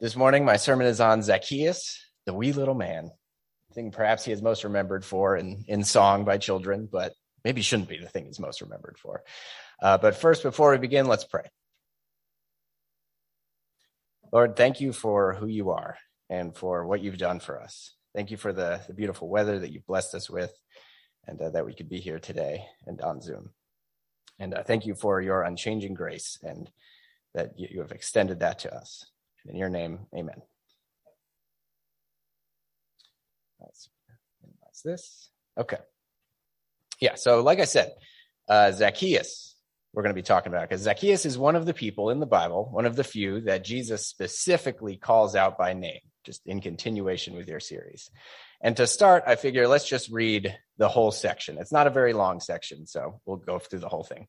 This morning, my sermon is on Zacchaeus, the wee little man. Thing perhaps he is most remembered for in, in song by children, but maybe shouldn't be the thing he's most remembered for. Uh, but first, before we begin, let's pray. Lord, thank you for who you are and for what you've done for us. Thank you for the, the beautiful weather that you've blessed us with and uh, that we could be here today and on Zoom. And uh, thank you for your unchanging grace and that you, you have extended that to us. In your name, amen. Let's minimize this. Okay. Yeah, so like I said, uh, Zacchaeus, we're going to be talking about because Zacchaeus is one of the people in the Bible, one of the few that Jesus specifically calls out by name, just in continuation with your series. And to start, I figure let's just read the whole section. It's not a very long section, so we'll go through the whole thing.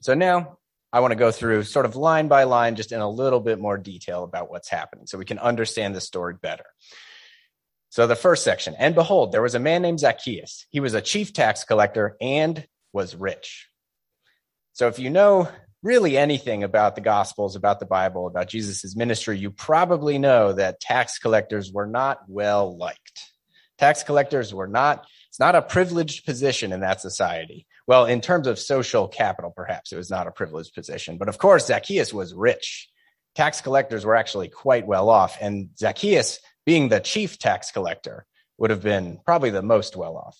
So now I want to go through sort of line by line, just in a little bit more detail about what's happening so we can understand the story better. So the first section, and behold, there was a man named Zacchaeus. He was a chief tax collector and was rich. So if you know really anything about the gospels, about the Bible, about Jesus' ministry, you probably know that tax collectors were not well liked. Tax collectors were not, it's not a privileged position in that society. Well, in terms of social capital, perhaps it was not a privileged position. But of course, Zacchaeus was rich. Tax collectors were actually quite well off. And Zacchaeus, being the chief tax collector, would have been probably the most well off.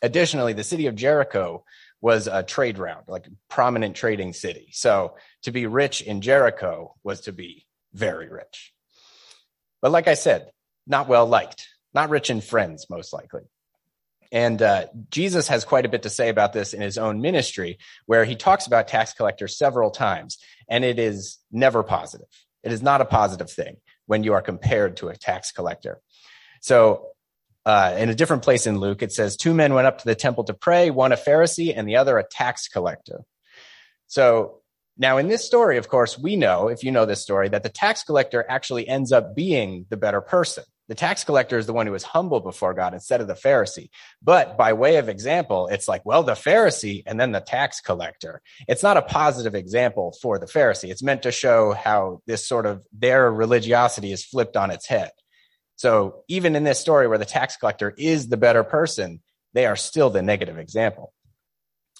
Additionally, the city of Jericho was a trade route, like prominent trading city. So to be rich in Jericho was to be very rich. But like I said, not well liked, not rich in friends, most likely. And uh, Jesus has quite a bit to say about this in his own ministry, where he talks about tax collectors several times, and it is never positive. It is not a positive thing when you are compared to a tax collector. So, uh, in a different place in Luke, it says, Two men went up to the temple to pray, one a Pharisee and the other a tax collector. So, now in this story, of course, we know, if you know this story, that the tax collector actually ends up being the better person. The tax collector is the one who is humble before God instead of the Pharisee. But by way of example, it's like, well, the Pharisee and then the tax collector. It's not a positive example for the Pharisee. It's meant to show how this sort of their religiosity is flipped on its head. So even in this story where the tax collector is the better person, they are still the negative example.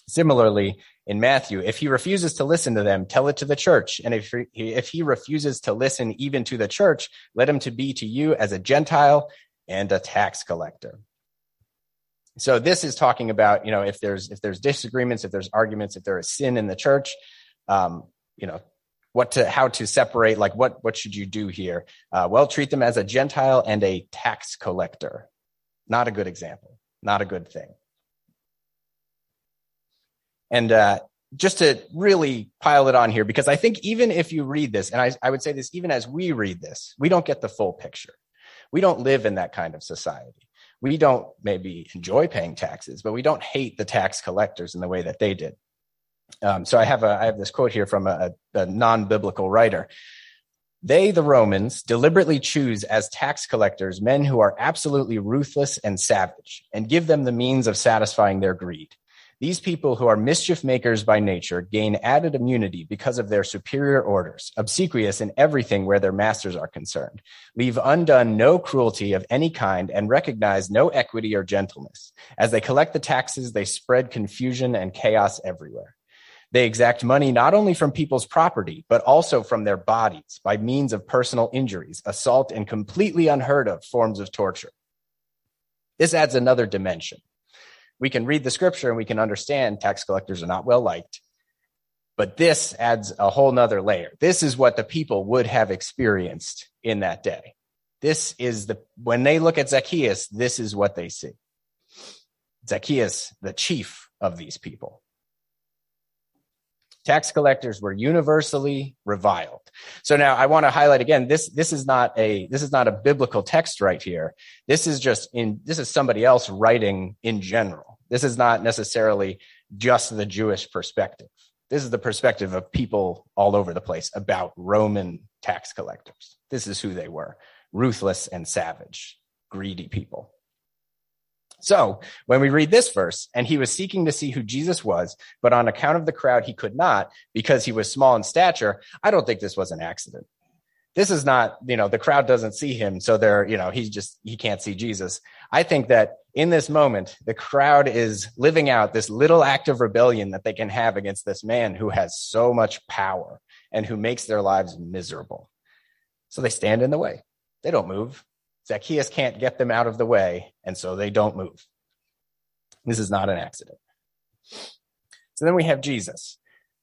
Similarly, in Matthew, if he refuses to listen to them, tell it to the church. And if he, if he refuses to listen even to the church, let him to be to you as a Gentile and a tax collector. So this is talking about, you know, if there's, if there's disagreements, if there's arguments, if there is sin in the church, um, you know, what to, how to separate, like what, what should you do here? Uh, well, treat them as a Gentile and a tax collector. Not a good example, not a good thing. And uh, just to really pile it on here, because I think even if you read this, and I, I would say this even as we read this, we don't get the full picture. We don't live in that kind of society. We don't maybe enjoy paying taxes, but we don't hate the tax collectors in the way that they did. Um, so I have a I have this quote here from a, a non-biblical writer. They, the Romans, deliberately choose as tax collectors men who are absolutely ruthless and savage, and give them the means of satisfying their greed. These people who are mischief makers by nature gain added immunity because of their superior orders, obsequious in everything where their masters are concerned, leave undone no cruelty of any kind, and recognize no equity or gentleness. As they collect the taxes, they spread confusion and chaos everywhere. They exact money not only from people's property, but also from their bodies by means of personal injuries, assault, and completely unheard of forms of torture. This adds another dimension. We can read the scripture and we can understand tax collectors are not well liked. But this adds a whole nother layer. This is what the people would have experienced in that day. This is the, when they look at Zacchaeus, this is what they see. Zacchaeus, the chief of these people. Tax collectors were universally reviled. So now I want to highlight again, this, this is not a, this is not a biblical text right here. This is just in, this is somebody else writing in general. This is not necessarily just the Jewish perspective. This is the perspective of people all over the place about Roman tax collectors. This is who they were ruthless and savage, greedy people. So when we read this verse, and he was seeking to see who Jesus was, but on account of the crowd, he could not because he was small in stature. I don't think this was an accident. This is not, you know, the crowd doesn't see him. So they're, you know, he's just, he can't see Jesus. I think that in this moment, the crowd is living out this little act of rebellion that they can have against this man who has so much power and who makes their lives miserable. So they stand in the way. They don't move. Zacchaeus can't get them out of the way, and so they don't move. This is not an accident. So then we have Jesus.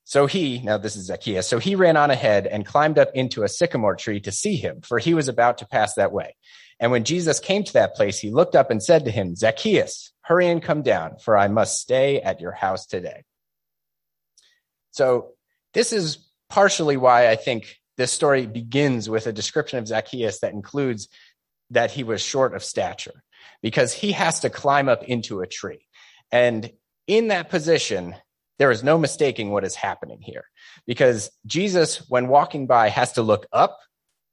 So he, now this is Zacchaeus, so he ran on ahead and climbed up into a sycamore tree to see him, for he was about to pass that way. And when Jesus came to that place, he looked up and said to him, Zacchaeus, hurry and come down, for I must stay at your house today. So this is partially why I think this story begins with a description of Zacchaeus that includes that he was short of stature because he has to climb up into a tree. And in that position, there is no mistaking what is happening here because Jesus, when walking by, has to look up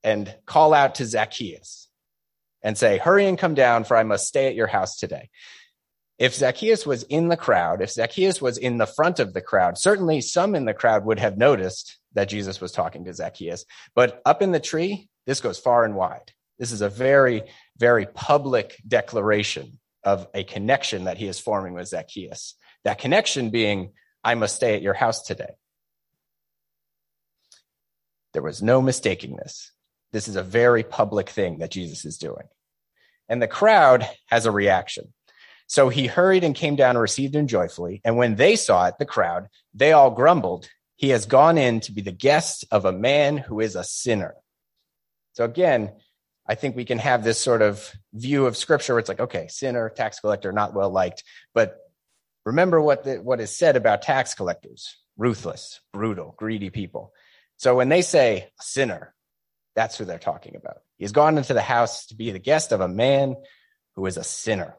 and call out to Zacchaeus and say, Hurry and come down, for I must stay at your house today. If Zacchaeus was in the crowd, if Zacchaeus was in the front of the crowd, certainly some in the crowd would have noticed that Jesus was talking to Zacchaeus. But up in the tree, this goes far and wide. This is a very, very public declaration of a connection that he is forming with Zacchaeus. That connection being, I must stay at your house today. There was no mistaking this. This is a very public thing that Jesus is doing. And the crowd has a reaction. So he hurried and came down and received him joyfully. And when they saw it, the crowd, they all grumbled, He has gone in to be the guest of a man who is a sinner. So again, I think we can have this sort of view of scripture where it's like, okay, sinner, tax collector, not well liked. But remember what, the, what is said about tax collectors ruthless, brutal, greedy people. So when they say sinner, that's who they're talking about. He's gone into the house to be the guest of a man who is a sinner.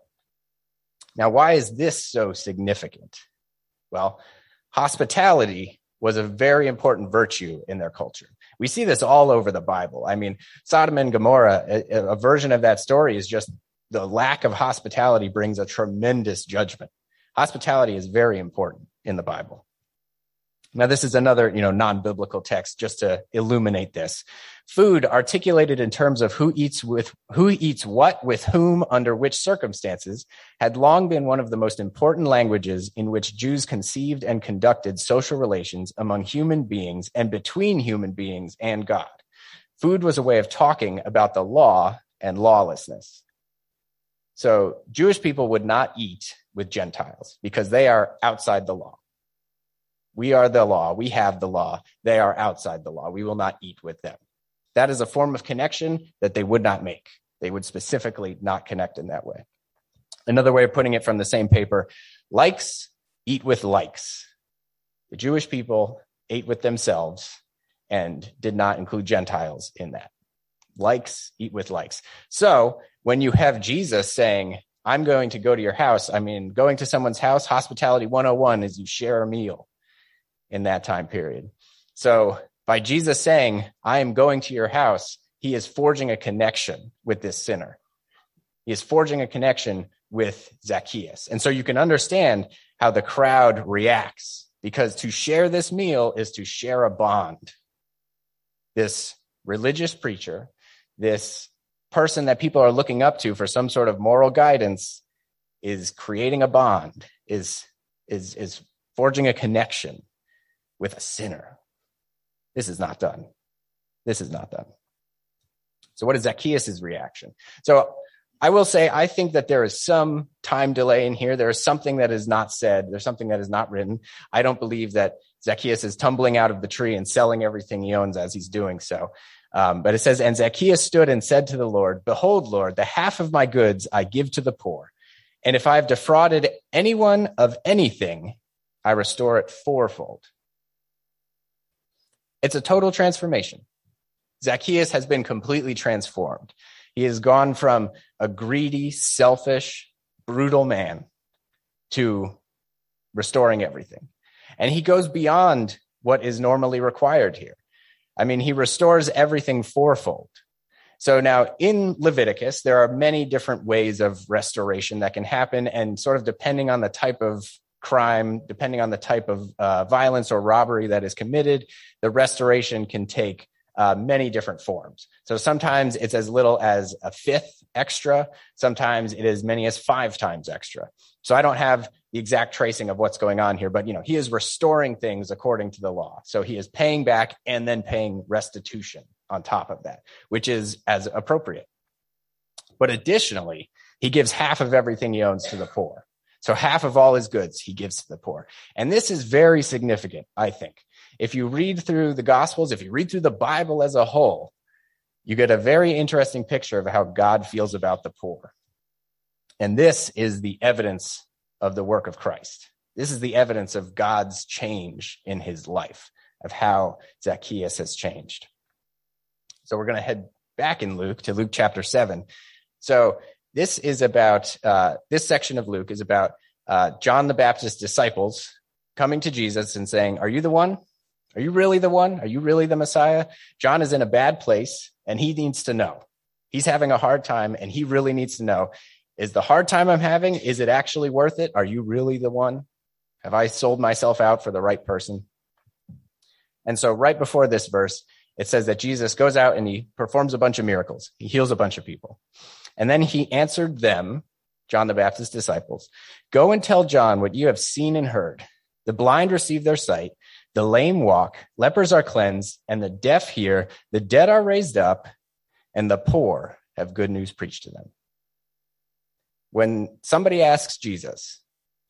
Now, why is this so significant? Well, hospitality was a very important virtue in their culture. We see this all over the Bible. I mean, Sodom and Gomorrah, a, a version of that story is just the lack of hospitality brings a tremendous judgment. Hospitality is very important in the Bible. Now, this is another, you know, non-biblical text just to illuminate this. Food articulated in terms of who eats with, who eats what with whom under which circumstances had long been one of the most important languages in which Jews conceived and conducted social relations among human beings and between human beings and God. Food was a way of talking about the law and lawlessness. So Jewish people would not eat with Gentiles because they are outside the law. We are the law. We have the law. They are outside the law. We will not eat with them. That is a form of connection that they would not make. They would specifically not connect in that way. Another way of putting it from the same paper likes eat with likes. The Jewish people ate with themselves and did not include Gentiles in that. Likes eat with likes. So when you have Jesus saying, I'm going to go to your house, I mean, going to someone's house, hospitality 101 is you share a meal in that time period. So by Jesus saying, I am going to your house, he is forging a connection with this sinner. He is forging a connection with Zacchaeus. And so you can understand how the crowd reacts because to share this meal is to share a bond. This religious preacher, this person that people are looking up to for some sort of moral guidance is creating a bond, is, is, is forging a connection with a sinner. This is not done. This is not done. So what is Zacchaeus' reaction? So I will say, I think that there is some time delay in here. There is something that is not said. There's something that is not written. I don't believe that Zacchaeus is tumbling out of the tree and selling everything he owns as he's doing so. Um, but it says, and Zacchaeus stood and said to the Lord, Behold, Lord, the half of my goods I give to the poor. And if I have defrauded anyone of anything, I restore it fourfold. It's a total transformation. Zacchaeus has been completely transformed. He has gone from a greedy, selfish, brutal man to restoring everything. And he goes beyond what is normally required here. I mean, he restores everything fourfold. So now in Leviticus, there are many different ways of restoration that can happen. And sort of depending on the type of crime, depending on the type of uh, violence or robbery that is committed, the restoration can take uh, many different forms. So sometimes it's as little as a fifth extra. Sometimes it is many as five times extra. So I don't have the exact tracing of what's going on here, but you know, he is restoring things according to the law. So he is paying back and then paying restitution on top of that, which is as appropriate. But additionally, he gives half of everything he owns to the poor. So half of all his goods he gives to the poor. And this is very significant, I think, if you read through the Gospels, if you read through the Bible as a whole, you get a very interesting picture of how God feels about the poor. And this is the evidence of the work of Christ. This is the evidence of God's change in his life, of how Zacchaeus has changed. So we're going to head back in Luke to Luke chapter 7. So this is about, uh, this section of Luke is about uh, John the Baptist's disciples coming to Jesus and saying, Are you the one? Are you really the one? Are you really the Messiah? John is in a bad place and he needs to know. He's having a hard time and he really needs to know is the hard time I'm having, is it actually worth it? Are you really the one? Have I sold myself out for the right person? And so, right before this verse, it says that Jesus goes out and he performs a bunch of miracles. He heals a bunch of people. And then he answered them, John the Baptist's disciples, Go and tell John what you have seen and heard. The blind receive their sight, the lame walk, lepers are cleansed, and the deaf hear, the dead are raised up, and the poor have good news preached to them. When somebody asks Jesus,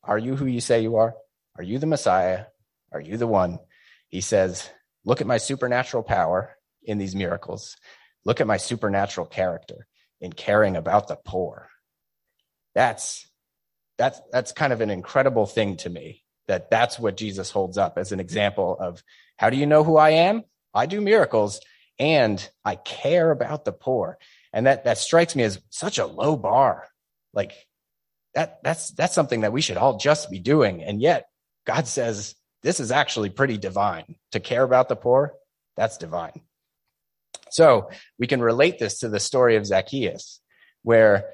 Are you who you say you are? Are you the Messiah? Are you the one? He says, Look at my supernatural power in these miracles. Look at my supernatural character in caring about the poor. That's that's that's kind of an incredible thing to me that that's what Jesus holds up as an example of how do you know who I am? I do miracles and I care about the poor. And that, that strikes me as such a low bar. Like that, that's, that's something that we should all just be doing. And yet God says this is actually pretty divine to care about the poor. That's divine. So we can relate this to the story of Zacchaeus, where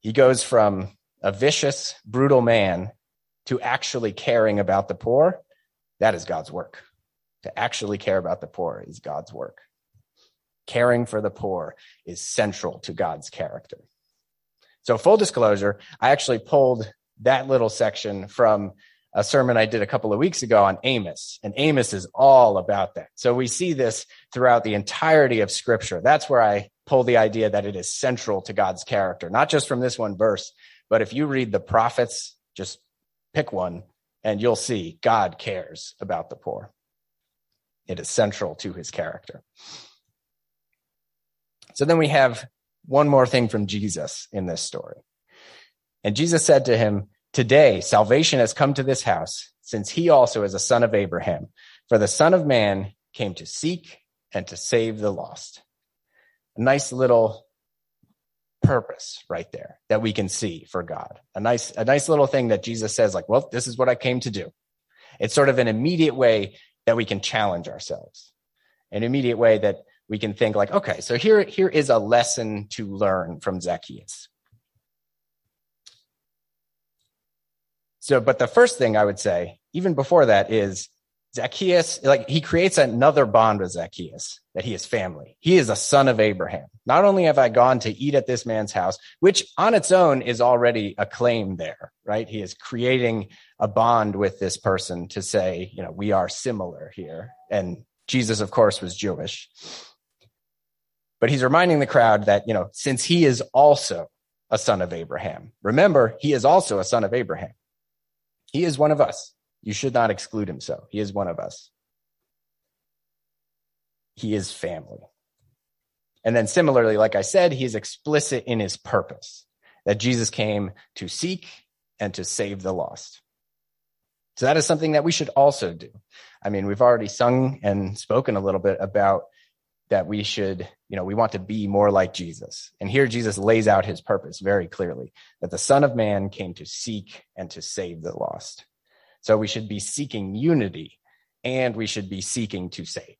he goes from a vicious, brutal man to actually caring about the poor, that is God's work. To actually care about the poor is God's work. Caring for the poor is central to God's character. So, full disclosure, I actually pulled that little section from a sermon I did a couple of weeks ago on Amos, and Amos is all about that. So, we see this throughout the entirety of Scripture. That's where I pull the idea that it is central to God's character, not just from this one verse, but if you read the prophets, just Pick one, and you'll see God cares about the poor. It is central to his character. So then we have one more thing from Jesus in this story. And Jesus said to him, Today salvation has come to this house, since he also is a son of Abraham. For the Son of Man came to seek and to save the lost. A nice little purpose right there that we can see for God. A nice, a nice little thing that Jesus says, like, well, this is what I came to do. It's sort of an immediate way that we can challenge ourselves, an immediate way that we can think like, okay, so here, here is a lesson to learn from Zacchaeus. So, but the first thing I would say, even before that, is Zacchaeus, like he creates another bond with Zacchaeus that he is family. He is a son of Abraham. Not only have I gone to eat at this man's house, which on its own is already a claim there, right? He is creating a bond with this person to say, you know, we are similar here. And Jesus, of course, was Jewish. But he's reminding the crowd that, you know, since he is also a son of Abraham, remember, he is also a son of Abraham. He is one of us. You should not exclude him so. He is one of us. He is family. And then similarly, like I said, he is explicit in his purpose that Jesus came to seek and to save the lost. So that is something that we should also do. I mean, we've already sung and spoken a little bit about that we should, you know, we want to be more like Jesus. And here Jesus lays out his purpose very clearly that the Son of Man came to seek and to save the lost. So we should be seeking unity and we should be seeking to save.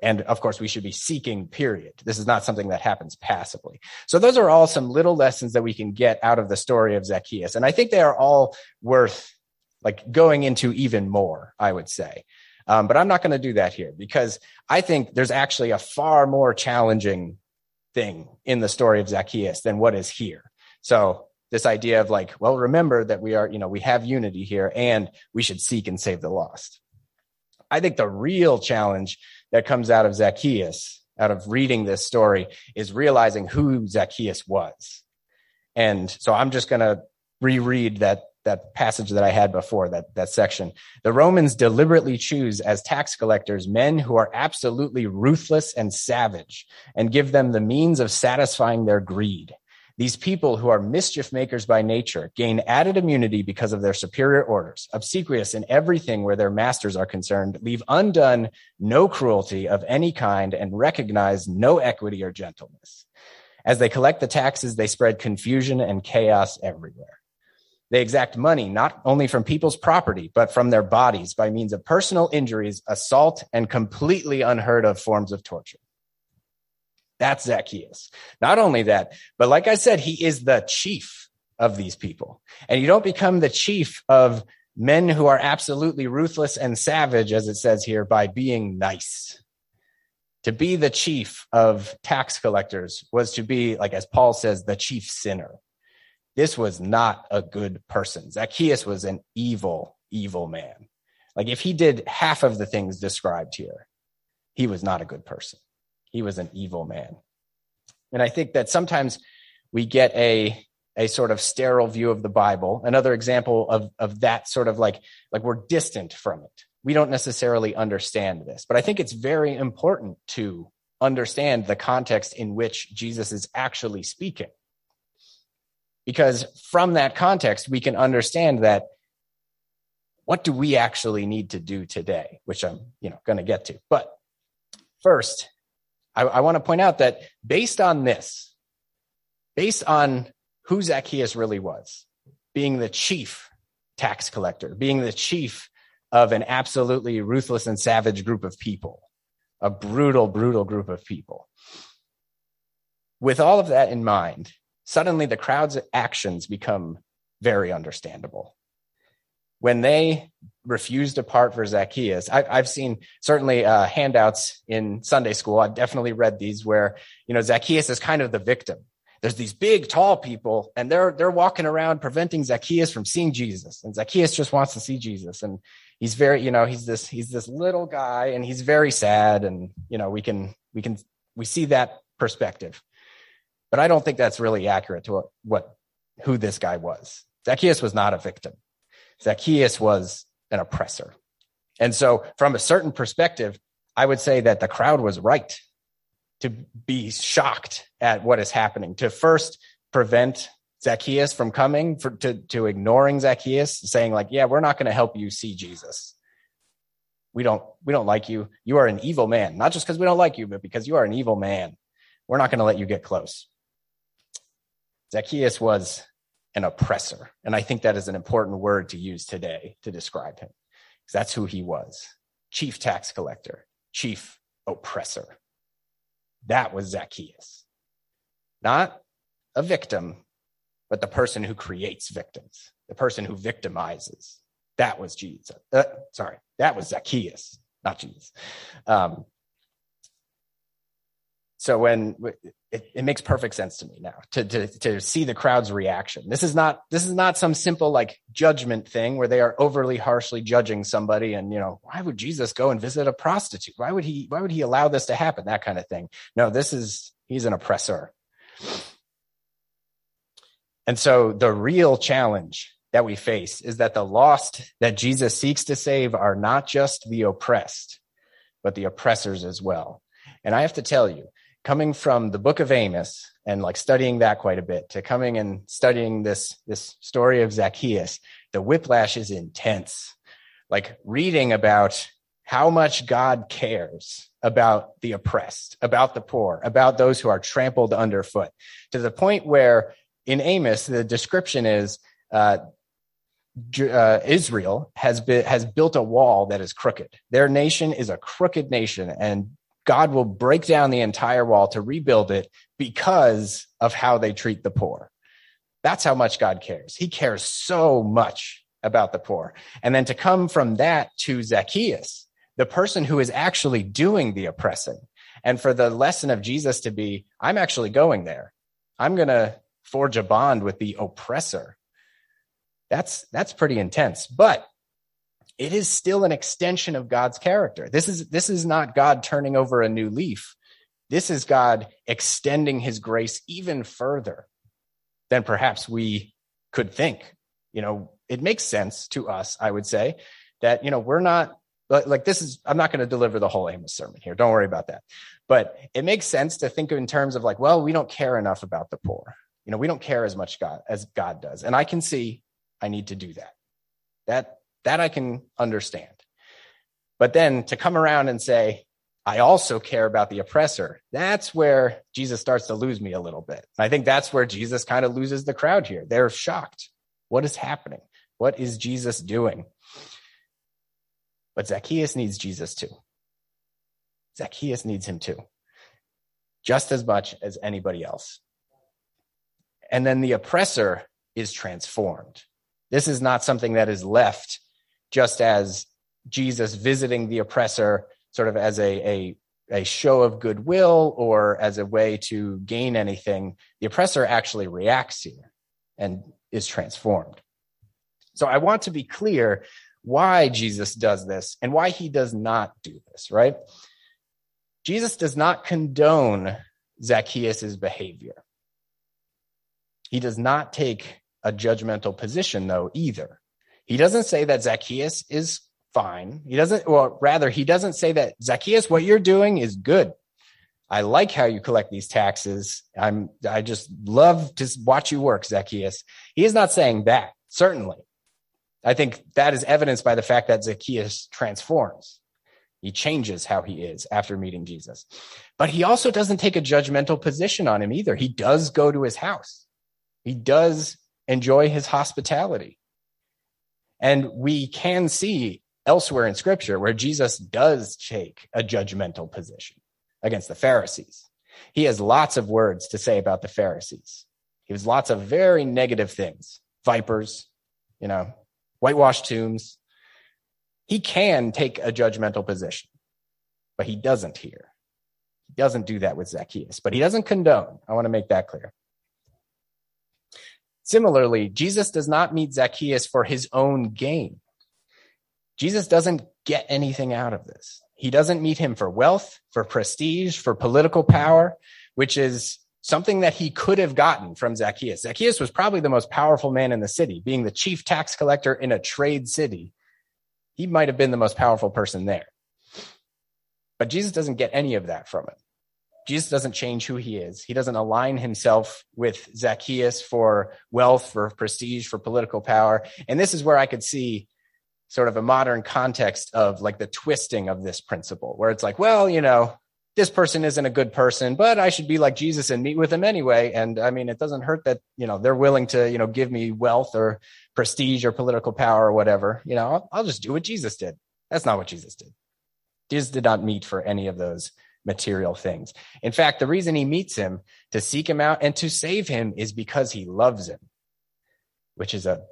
And of course, we should be seeking, period. This is not something that happens passively. So those are all some little lessons that we can get out of the story of Zacchaeus. And I think they are all worth like going into even more, I would say. Um, but I'm not going to do that here because I think there's actually a far more challenging thing in the story of Zacchaeus than what is here. So this idea of like, well, remember that we are, you know, we have unity here and we should seek and save the lost. I think the real challenge that comes out of Zacchaeus, out of reading this story, is realizing who Zacchaeus was. And so I'm just going to reread that that passage that I had before, that, that section. The Romans deliberately choose as tax collectors men who are absolutely ruthless and savage and give them the means of satisfying their greed. These people who are mischief makers by nature gain added immunity because of their superior orders, obsequious in everything where their masters are concerned, leave undone no cruelty of any kind, and recognize no equity or gentleness. As they collect the taxes, they spread confusion and chaos everywhere. They exact money not only from people's property, but from their bodies by means of personal injuries, assault, and completely unheard of forms of torture. That's Zacchaeus. Not only that, but like I said, he is the chief of these people. And you don't become the chief of men who are absolutely ruthless and savage, as it says here, by being nice. To be the chief of tax collectors was to be, like as Paul says, the chief sinner. This was not a good person. Zacchaeus was an evil, evil man. Like if he did half of the things described here, he was not a good person. He was an evil man. And I think that sometimes we get a a sort of sterile view of the Bible. Another example of, of that sort of like, like we're distant from it. We don't necessarily understand this, but I think it's very important to understand the context in which Jesus is actually speaking. Because from that context, we can understand that what do we actually need to do today, which I'm, you know, going to get to. But first, I, I want to point out that based on this, based on who Zacchaeus really was, being the chief tax collector, being the chief of an absolutely ruthless and savage group of people, a brutal, brutal group of people. With all of that in mind, suddenly the crowd's actions become very understandable when they refused to part for Zacchaeus, I, have seen certainly uh, handouts in Sunday school. I've definitely read these where you know Zacchaeus is kind of the victim. There's these big, tall people, and they're they're walking around preventing Zacchaeus from seeing Jesus, and Zacchaeus just wants to see Jesus, and he's very, you know, he's this he's this little guy, and he's very sad, and you know, we can we can we see that perspective, but I don't think that's really accurate to what, what who this guy was. Zacchaeus was not a victim. Zacchaeus was an oppressor. And so, from a certain perspective, I would say that the crowd was right to be shocked at what is happening, to first prevent Zacchaeus from coming, for, to, to ignoring Zacchaeus, saying, like, yeah, we're not going to help you see Jesus. We don't, we don't like you. You are an evil man, not just because we don't like you, but because you are an evil man. We're not going to let you get close. Zacchaeus was an oppressor. And I think that is an important word to use today to describe him, because that's who he was chief tax collector, chief oppressor. That was Zacchaeus. Not a victim, but the person who creates victims, the person who victimizes. That was Jesus. Uh, sorry, that was Zacchaeus, not Jesus. Um, so when it, it, makes perfect sense to me now to, to, to see the crowd's reaction. This is not, this is not some simple like judgment thing where they are overly harshly judging somebody. And, you know, why would Jesus go and visit a prostitute? Why would he, why would he allow this to happen? That kind of thing. No, this is, he's an oppressor. And so the real challenge that we face is that the lost that Jesus seeks to save are not just the oppressed, but the oppressors as well. And I have to tell you, coming from the book of Amos and like studying that quite a bit to coming and studying this, this story of Zacchaeus, the whiplash is intense. Like reading about how much God cares about the oppressed, about the poor, about those who are trampled underfoot, to the point where in Amos, the description is uh, uh, Israel has been, has built a wall that is crooked. Their nation is a crooked nation, and God will break down the entire wall to rebuild it because of how they treat the poor. That's how much God cares. He cares so much about the poor. And then to come from that to Zacchaeus, the person who is actually doing the oppressing. And for the lesson of Jesus to be, I'm actually going there. I'm going to forge a bond with the oppressor. That's, that's pretty intense. But it is still an extension of God's character. This is, this is not God turning over a new leaf. This is God extending his grace even further than perhaps we could think. You know, it makes sense to us, I would say, that, you know, we're not like this is, I'm not going to deliver the whole Amos sermon here. Don't worry about that. But it makes sense to think in terms of like, well, we don't care enough about the poor. You know, we don't care as much God as God does. And I can see I need to do that. That that I can understand. But then to come around and say, I also care about the oppressor, that's where Jesus starts to lose me a little bit. I think that's where Jesus kind of loses the crowd here. They're shocked. What is happening? What is Jesus doing? But Zacchaeus needs Jesus too. Zacchaeus needs him too, just as much as anybody else. And then the oppressor is transformed. This is not something that is left just as Jesus visiting the oppressor sort of as a, a, a show of goodwill or as a way to gain anything, the oppressor actually reacts here and is transformed. So I want to be clear why Jesus does this and why he does not do this, right? Jesus does not condone Zacchaeus' behavior. He does not take a judgmental position, though, either. He doesn't say that Zacchaeus is fine. He doesn't, well, rather, he doesn't say that Zacchaeus, what you're doing is good. I like how you collect these taxes. I'm, I just love to watch you work, Zacchaeus. He is not saying that, certainly. I think that is evidenced by the fact that Zacchaeus transforms. He changes how he is after meeting Jesus. But he also doesn't take a judgmental position on him either. He does go to his house. He does enjoy his hospitality. And we can see elsewhere in scripture where Jesus does take a judgmental position against the Pharisees. He has lots of words to say about the Pharisees. He has lots of very negative things, vipers, you know, whitewashed tombs. He can take a judgmental position, but he doesn't here. He doesn't do that with Zacchaeus, but he doesn't condone. I want to make that clear. Similarly, Jesus does not meet Zacchaeus for his own gain. Jesus doesn't get anything out of this. He doesn't meet him for wealth, for prestige, for political power, which is something that he could have gotten from Zacchaeus. Zacchaeus was probably the most powerful man in the city, being the chief tax collector in a trade city. He might have been the most powerful person there. But Jesus doesn't get any of that from him. Jesus doesn't change who he is. He doesn't align himself with Zacchaeus for wealth, for prestige, for political power. And this is where I could see sort of a modern context of like the twisting of this principle, where it's like, well, you know, this person isn't a good person, but I should be like Jesus and meet with him anyway. And I mean, it doesn't hurt that, you know, they're willing to, you know, give me wealth or prestige or political power or whatever. You know, I'll, I'll just do what Jesus did. That's not what Jesus did. Jesus did not meet for any of those material things. In fact, the reason he meets him to seek him out and to save him is because he loves him, which is a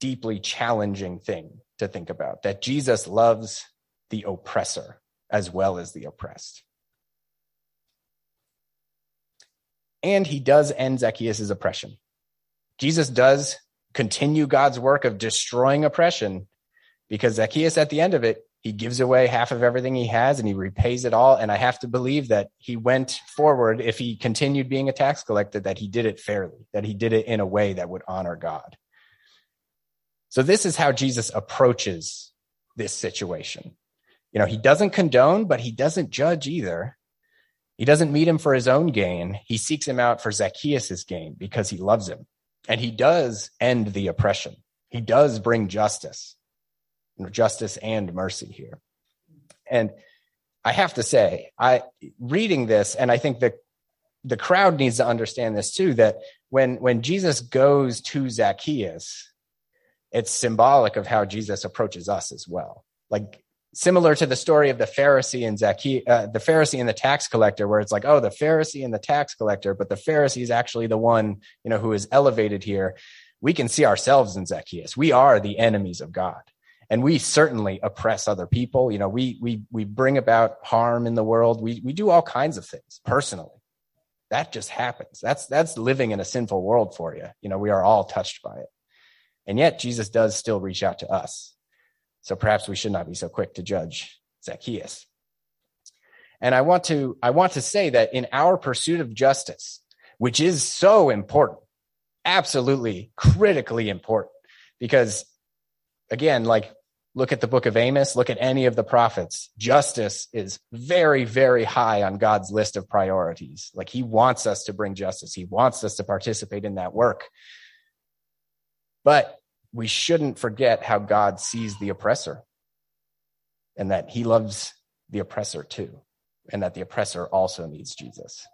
deeply challenging thing to think about that Jesus loves the oppressor as well as the oppressed. And he does end Zacchaeus' oppression. Jesus does continue God's work of destroying oppression because Zacchaeus, at the end of it, he gives away half of everything he has and he repays it all. And I have to believe that he went forward, if he continued being a tax collector, that he did it fairly, that he did it in a way that would honor God. So this is how Jesus approaches this situation. You know, he doesn't condone, but he doesn't judge either. He doesn't meet him for his own gain. He seeks him out for Zacchaeus' gain because he loves him. And he does end the oppression. He does bring justice, justice and mercy here. And I have to say, I reading this, and I think that the crowd needs to understand this too, that when when Jesus goes to Zacchaeus, it's symbolic of how Jesus approaches us as well. Like similar to the story of the Pharisee and Zacchaeus, uh, the Pharisee and the tax collector, where it's like, oh, the Pharisee and the tax collector, but the Pharisee is actually the one, you know, who is elevated here. We can see ourselves in Zacchaeus. We are the enemies of God. And we certainly oppress other people. You know, we we we bring about harm in the world. We we do all kinds of things personally. That just happens. That's that's living in a sinful world for you. You know, we are all touched by it. And yet Jesus does still reach out to us. So perhaps we should not be so quick to judge Zacchaeus. And I want to, I want to say that in our pursuit of justice, which is so important, absolutely critically important, because again, like look at the book of Amos, look at any of the prophets. Justice is very, very high on God's list of priorities. Like he wants us to bring justice. He wants us to participate in that work. But we shouldn't forget how God sees the oppressor and that he loves the oppressor too, and that the oppressor also needs Jesus.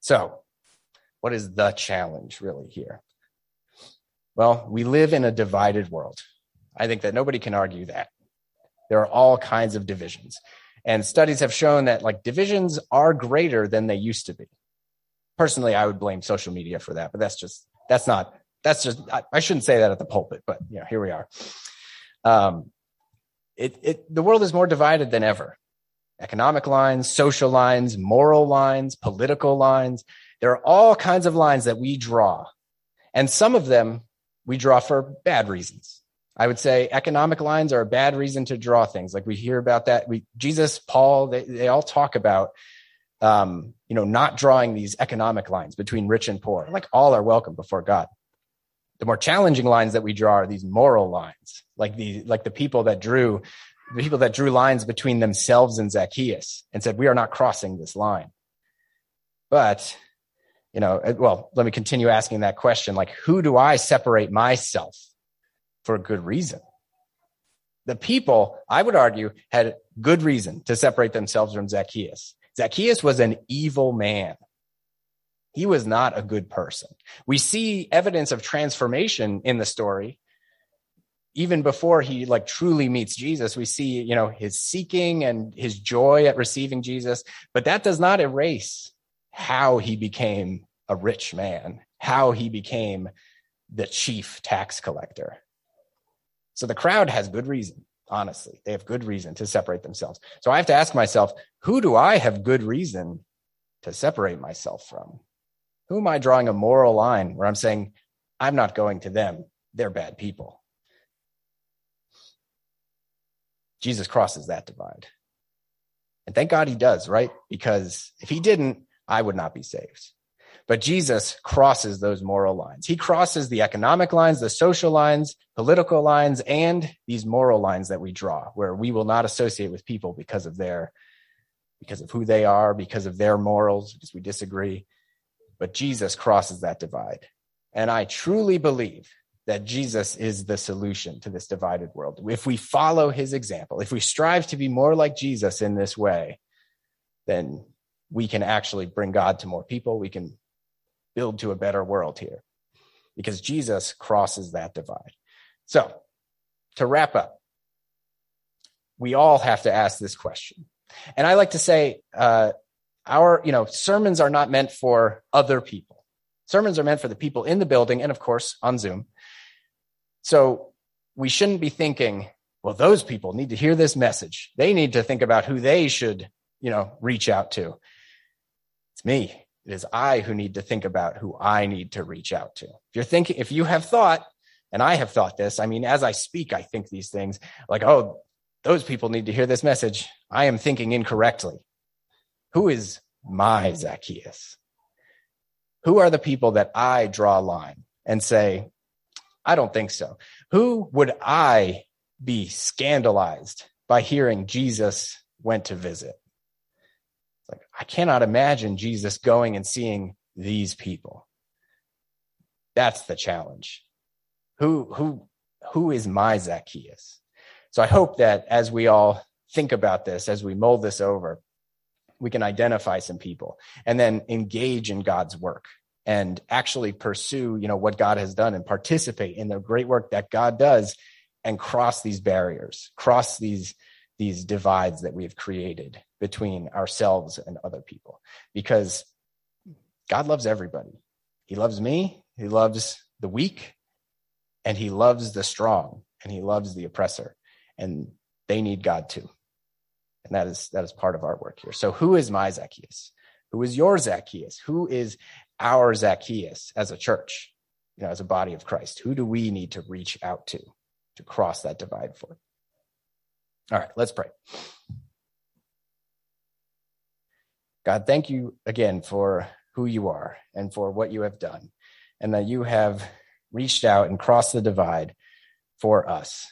So, what is the challenge really here? Well, we live in a divided world. I think that nobody can argue that. There are all kinds of divisions. And studies have shown that like divisions are greater than they used to be. Personally, I would blame social media for that, but that's just that's not that's just I, I, shouldn't say that at the pulpit, but you know, here we are. Um, it, it the world is more divided than ever. Economic lines, social lines, moral lines, political lines. There are all kinds of lines that we draw. And some of them we draw for bad reasons. I would say economic lines are a bad reason to draw things. Like we hear about that. We, Jesus, Paul, they, they all talk about um, you know, not drawing these economic lines between rich and poor. Like all are welcome before God. The more challenging lines that we draw are these moral lines, like the like the people that drew the people that drew lines between themselves and Zacchaeus and said, "We are not crossing this line." But you know, well, let me continue asking that question: like, who do I separate myself for a good reason? The people, I would argue, had good reason to separate themselves from Zacchaeus. Zacchaeus was an evil man. He was not a good person. We see evidence of transformation in the story. Even before he like truly meets Jesus, we see, you know, his seeking and his joy at receiving Jesus, but that does not erase how he became a rich man, how he became the chief tax collector. So the crowd has good reason honestly. They have good reason to separate themselves. So I have to ask myself, who do I have good reason to separate myself from? Who am I drawing a moral line where I'm saying, I'm not going to them? They're bad people. Jesus crosses that divide. And thank God he does, right? Because if he didn't, I would not be saved. But Jesus crosses those moral lines. He crosses the economic lines, the social lines, political lines, and these moral lines that we draw, where we will not associate with people because of their, because of who they are, because of their morals, because we disagree. But Jesus crosses that divide. And I truly believe that Jesus is the solution to this divided world. If we follow his example, if we strive to be more like Jesus in this way, then we can actually bring God to more people. We can build to a better world here because Jesus crosses that divide. So, to wrap up, we all have to ask this question. And I like to say, uh, our, you know, sermons are not meant for other people. Sermons are meant for the people in the building and, of course, on Zoom. So we shouldn't be thinking, well, those people need to hear this message. They need to think about who they should, you know, reach out to. It's me. It is I who need to think about who I need to reach out to. If you're thinking, if you have thought, and I have thought this, I mean, as I speak, I think these things like, oh, those people need to hear this message. I am thinking incorrectly. Who is my Zacchaeus? Who are the people that I draw a line and say, I don't think so? Who would I be scandalized by hearing Jesus went to visit? Like, I cannot imagine Jesus going and seeing these people. That's the challenge. Who, who, who is my Zacchaeus? So I hope that as we all think about this, as we mold this over, we can identify some people and then engage in God's work and actually pursue, you know, what God has done and participate in the great work that God does and cross these barriers, cross these these divides that we've created between ourselves and other people because God loves everybody. He loves me, he loves the weak, and he loves the strong, and he loves the oppressor. And they need God too. And that is that is part of our work here. So who is my Zacchaeus? Who is your Zacchaeus? Who is our Zacchaeus as a church, you know, as a body of Christ? Who do we need to reach out to to cross that divide for? All right, let's pray. God, thank you again for who you are and for what you have done, and that you have reached out and crossed the divide for us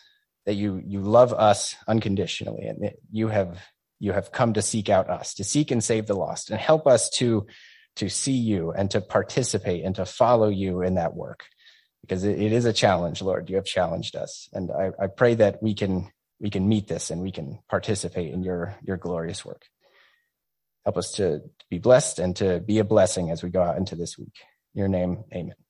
that you you love us unconditionally and you have you have come to seek out us to seek and save the lost and help us to to see you and to participate and to follow you in that work because it, is a challenge lord you have challenged us and I, I pray that we can we can meet this and we can participate in your your glorious work. Help us to be blessed and to be a blessing as we go out into this week. In your name amen